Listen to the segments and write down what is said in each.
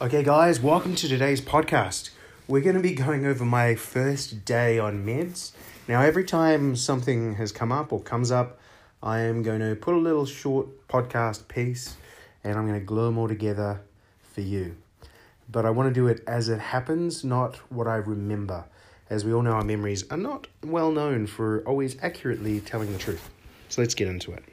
Okay, guys, welcome to today's podcast. We're going to be going over my first day on meds. Now, every time something has come up or comes up, I am going to put a little short podcast piece and I'm going to glue them all together for you. But I want to do it as it happens, not what I remember. As we all know, our memories are not well known for always accurately telling the truth. So let's get into it.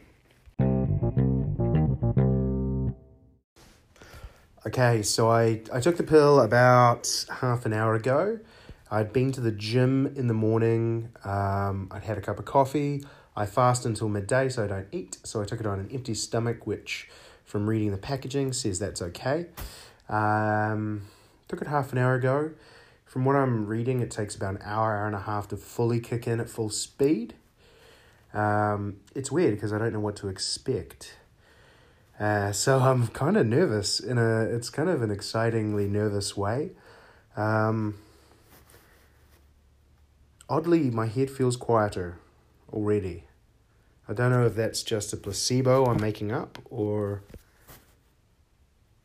Okay, so I, I took the pill about half an hour ago. I'd been to the gym in the morning. Um, I'd had a cup of coffee. I fast until midday, so I don't eat. So I took it on an empty stomach, which, from reading the packaging, says that's okay. Um, took it half an hour ago. From what I'm reading, it takes about an hour, hour and a half to fully kick in at full speed. Um, it's weird because I don't know what to expect. Uh, so I'm kind of nervous in a. It's kind of an excitingly nervous way. Um, oddly, my head feels quieter already. I don't know if that's just a placebo I'm making up or.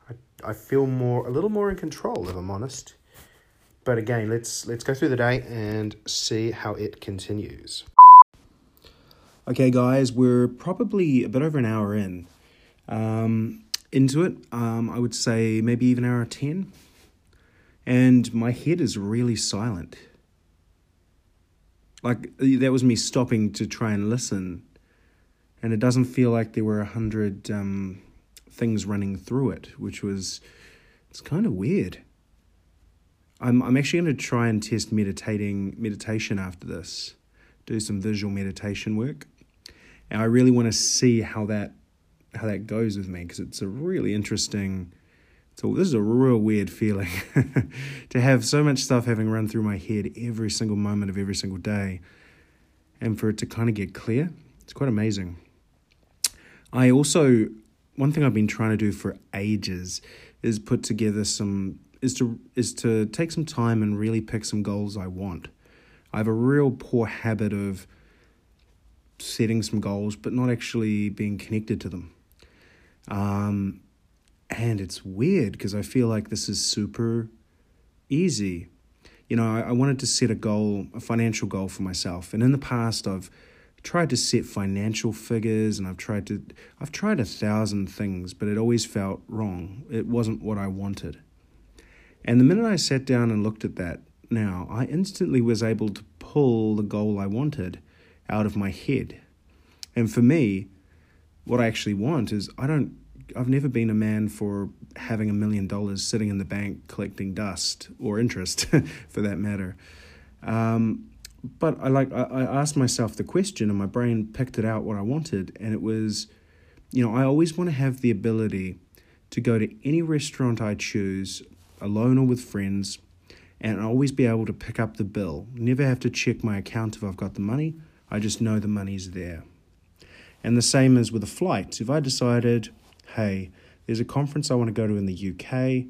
I I feel more a little more in control if I'm honest. But again, let's let's go through the day and see how it continues. Okay, guys, we're probably a bit over an hour in. Um, into it, um, I would say maybe even hour 10. And my head is really silent. Like, that was me stopping to try and listen. And it doesn't feel like there were a hundred um, things running through it, which was, it's kind of weird. I'm, I'm actually going to try and test meditating meditation after this, do some visual meditation work. And I really want to see how that how that goes with me because it's a really interesting. So this is a real weird feeling to have so much stuff having run through my head every single moment of every single day, and for it to kind of get clear. It's quite amazing. I also one thing I've been trying to do for ages is put together some is to is to take some time and really pick some goals I want. I have a real poor habit of setting some goals but not actually being connected to them. Um, and it's weird because I feel like this is super easy. You know, I, I wanted to set a goal, a financial goal for myself. And in the past, I've tried to set financial figures and I've tried to, I've tried a thousand things, but it always felt wrong. It wasn't what I wanted. And the minute I sat down and looked at that now, I instantly was able to pull the goal I wanted out of my head. And for me, what I actually want is I don't I've never been a man for having a million dollars sitting in the bank collecting dust or interest for that matter. Um, but I like I, I asked myself the question and my brain picked it out what I wanted. And it was you know I always want to have the ability to go to any restaurant I choose alone or with friends and always be able to pick up the bill. Never have to check my account if I've got the money. I just know the money's there and the same as with a flight. If I decided, hey, there's a conference I want to go to in the UK,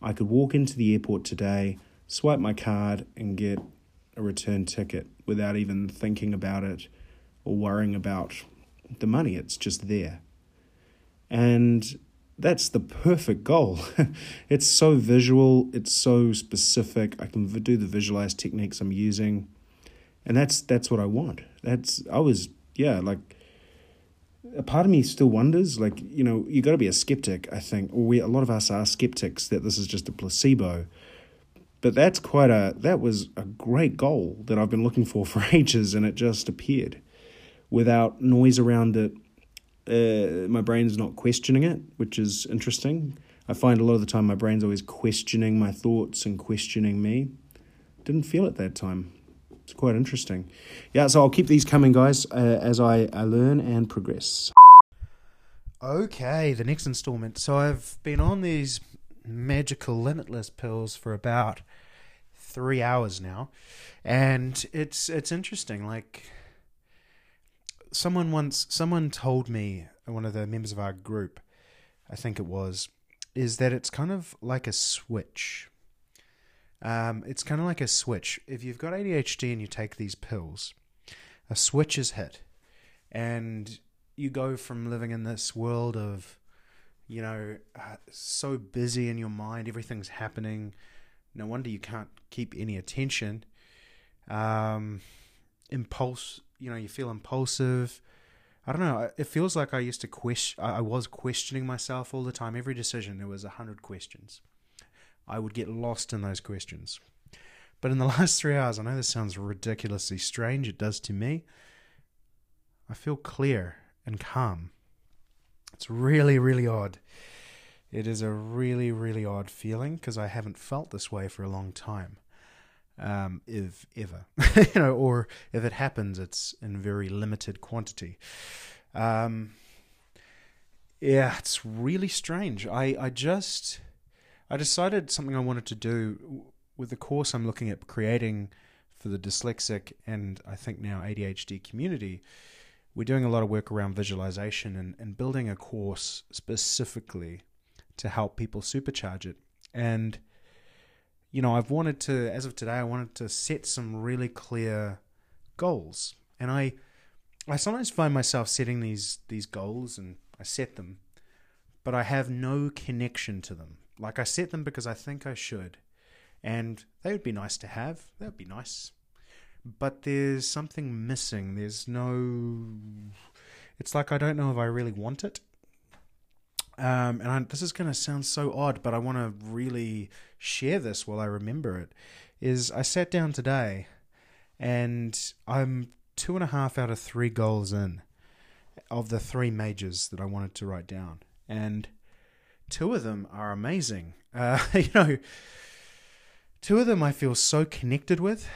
I could walk into the airport today, swipe my card, and get a return ticket without even thinking about it or worrying about the money. It's just there. And that's the perfect goal. it's so visual, it's so specific. I can do the visualized techniques I'm using. And that's that's what I want. That's I was yeah, like a part of me still wonders, like, you know, you got to be a skeptic, I think, or we, a lot of us are skeptics that this is just a placebo. But that's quite a, that was a great goal that I've been looking for for ages, and it just appeared without noise around it. Uh, my brain's not questioning it, which is interesting. I find a lot of the time my brain's always questioning my thoughts and questioning me. Didn't feel it that time. It's quite interesting. Yeah, so I'll keep these coming, guys, uh, as I, I learn and progress. Okay, the next installment. So I've been on these magical limitless pills for about three hours now, and it's it's interesting. Like someone once, someone told me, one of the members of our group, I think it was, is that it's kind of like a switch um, it's kind of like a switch. If you've got ADHD and you take these pills, a switch is hit, and you go from living in this world of, you know, uh, so busy in your mind, everything's happening. No wonder you can't keep any attention. Um, impulse, you know, you feel impulsive. I don't know. It feels like I used to question. I was questioning myself all the time. Every decision, there was a hundred questions. I would get lost in those questions. But in the last three hours, I know this sounds ridiculously strange. It does to me. I feel clear and calm. It's really, really odd. It is a really, really odd feeling because I haven't felt this way for a long time. Um, if ever, you know, or if it happens, it's in very limited quantity. Um, yeah, it's really strange. I, I just, I decided something I wanted to do with the course I'm looking at creating for the dyslexic and I think now ADHD community we're doing a lot of work around visualization and, and building a course specifically to help people supercharge it. And, you know, I've wanted to, as of today, I wanted to set some really clear goals. And I, I sometimes find myself setting these these goals and I set them, but I have no connection to them. Like I set them because I think I should, and they would be nice to have. That would be nice but there's something missing. There's no. It's like I don't know if I really want it. Um, and I, this is going to sound so odd, but I want to really share this while I remember it. Is I sat down today, and I'm two and a half out of three goals in of the three majors that I wanted to write down, and two of them are amazing. Uh, you know, two of them I feel so connected with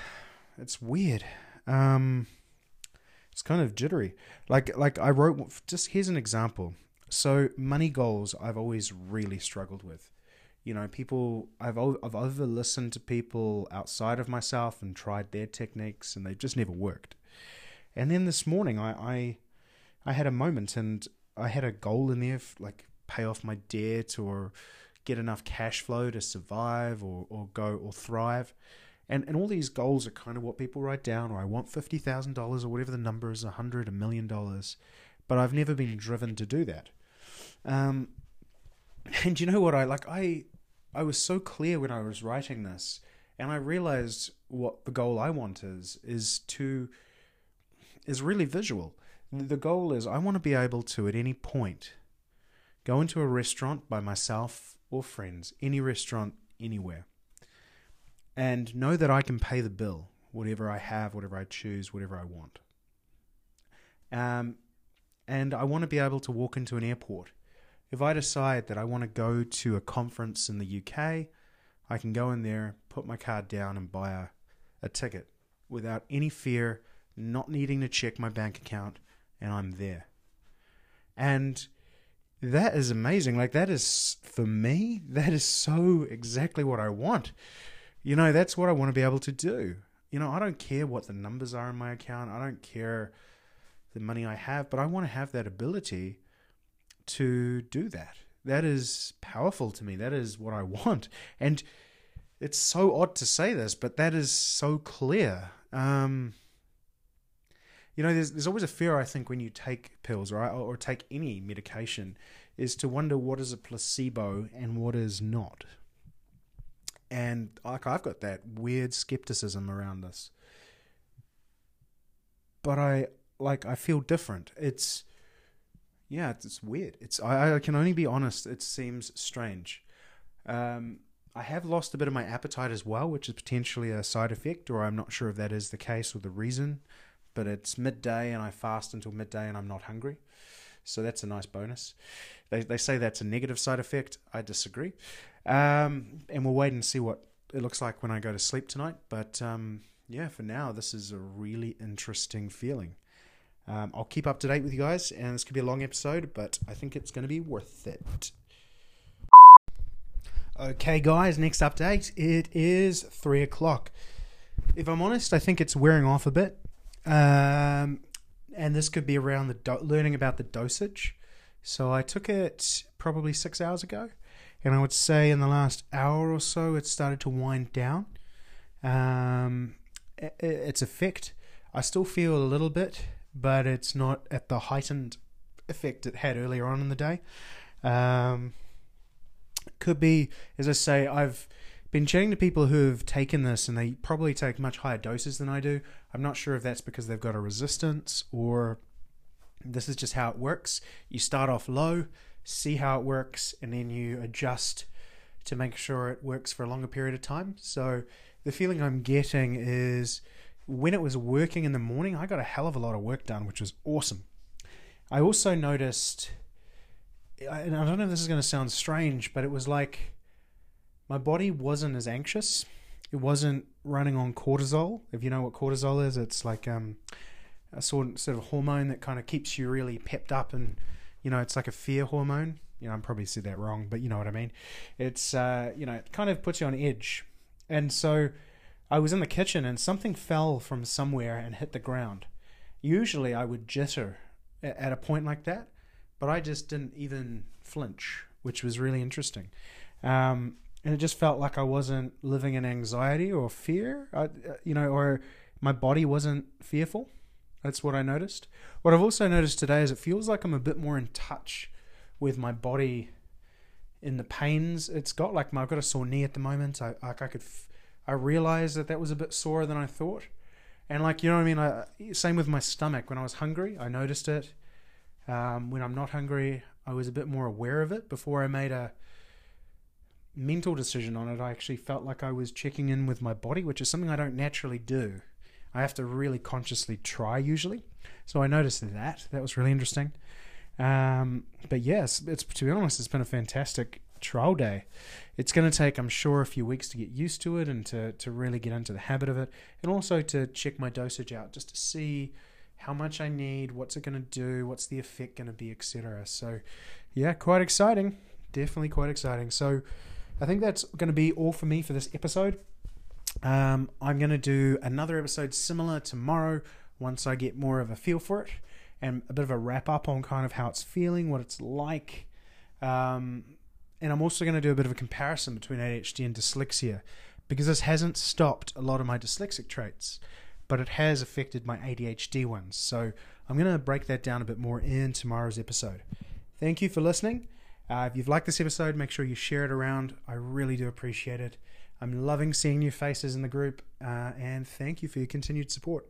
it's weird. Um, it's kind of jittery. Like like I wrote. Just here's an example. So money goals, I've always really struggled with. You know, people. I've I've over listened to people outside of myself and tried their techniques, and they've just never worked. And then this morning, I I, I had a moment, and I had a goal in there, like pay off my debt or get enough cash flow to survive or, or go or thrive. And, and all these goals are kind of what people write down, or I want $50,000 or whatever the number is, a hundred, a million dollars. But I've never been driven to do that. Um, and you know what? I like, I, I was so clear when I was writing this, and I realized what the goal I want is, is to, is really visual. The goal is I want to be able to, at any point, go into a restaurant by myself or friends, any restaurant, anywhere and know that I can pay the bill, whatever I have, whatever I choose, whatever I want. Um, and I want to be able to walk into an airport. If I decide that I want to go to a conference in the UK, I can go in there, put my card down, and buy a, a ticket without any fear, not needing to check my bank account, and I'm there. And that is amazing. Like, that is, for me, that is so exactly what I want. You know, that's what I want to be able to do. You know, I don't care what the numbers are in my account. I don't care the money I have, but I want to have that ability to do that. That is powerful to me. That is what I want. And it's so odd to say this, but that is so clear. Um, you know, there's there's always a fear I think when you take pills or or take any medication is to wonder what is a placebo and what is not and like I've got that weird skepticism around this. But I like I feel different. It's yeah, it's, it's weird. It's I, I can only be honest. It seems strange. Um, I have lost a bit of my appetite as well, which is potentially a side effect, or I'm not sure if that is the case or the reason. But it's midday and I fast until midday and I'm not hungry. So that's a nice bonus. They, they say that's a negative side effect. I disagree. Um, and we'll wait and see what it looks like when I go to sleep tonight. But um, yeah, for now, this is a really interesting feeling. Um, I'll keep up to date with you guys, and this could be a long episode, but I think it's going to be worth it. Okay, guys, next update. It is three o'clock. If I'm honest, I think it's wearing off a bit. Um, and this could be around the do- learning about the dosage. So I took it probably six hours ago, and I would say in the last hour or so it started to wind down. Um, its effect, I still feel a little bit, but it's not at the heightened effect it had earlier on in the day. Um, could be, as I say, I've been chatting to people who have taken this and they probably take much higher doses than I do. I'm not sure if that's because they've got a resistance or this is just how it works. You start off low, see how it works, and then you adjust to make sure it works for a longer period of time. So the feeling I'm getting is when it was working in the morning, I got a hell of a lot of work done, which was awesome. I also noticed, and I don't know if this is going to sound strange, but it was like my body wasn't as anxious. It wasn't running on cortisol. If you know what cortisol is, it's like um, a sort sort of hormone that kind of keeps you really pepped up, and you know, it's like a fear hormone. You know, I'm probably said that wrong, but you know what I mean. It's uh, you know, it kind of puts you on edge, and so I was in the kitchen and something fell from somewhere and hit the ground. Usually, I would jitter at a point like that, but I just didn't even flinch, which was really interesting. Um, and it just felt like I wasn't living in anxiety or fear, I, you know, or my body wasn't fearful. That's what I noticed. What I've also noticed today is it feels like I'm a bit more in touch with my body in the pains it's got. Like my, I've got a sore knee at the moment. I like I could, I realized that that was a bit sorer than I thought, and like you know what I mean. I, same with my stomach. When I was hungry, I noticed it. Um, when I'm not hungry, I was a bit more aware of it. Before I made a mental decision on it, I actually felt like I was checking in with my body, which is something I don't naturally do. I have to really consciously try usually. So I noticed that. That was really interesting. Um, but yes, it's to be honest, it's been a fantastic trial day. It's going to take, I'm sure, a few weeks to get used to it and to, to really get into the habit of it, and also to check my dosage out just to see how much I need, what's it going to do, what's the effect going to be, etc. So, yeah, quite exciting. Definitely quite exciting. So, I think that's going to be all for me for this episode. Um, I'm going to do another episode similar tomorrow once I get more of a feel for it and a bit of a wrap up on kind of how it's feeling, what it's like. Um, and I'm also going to do a bit of a comparison between ADHD and dyslexia because this hasn't stopped a lot of my dyslexic traits, but it has affected my ADHD ones. So I'm going to break that down a bit more in tomorrow's episode. Thank you for listening. Uh, if you've liked this episode, make sure you share it around. I really do appreciate it. I'm loving seeing new faces in the group, uh, and thank you for your continued support.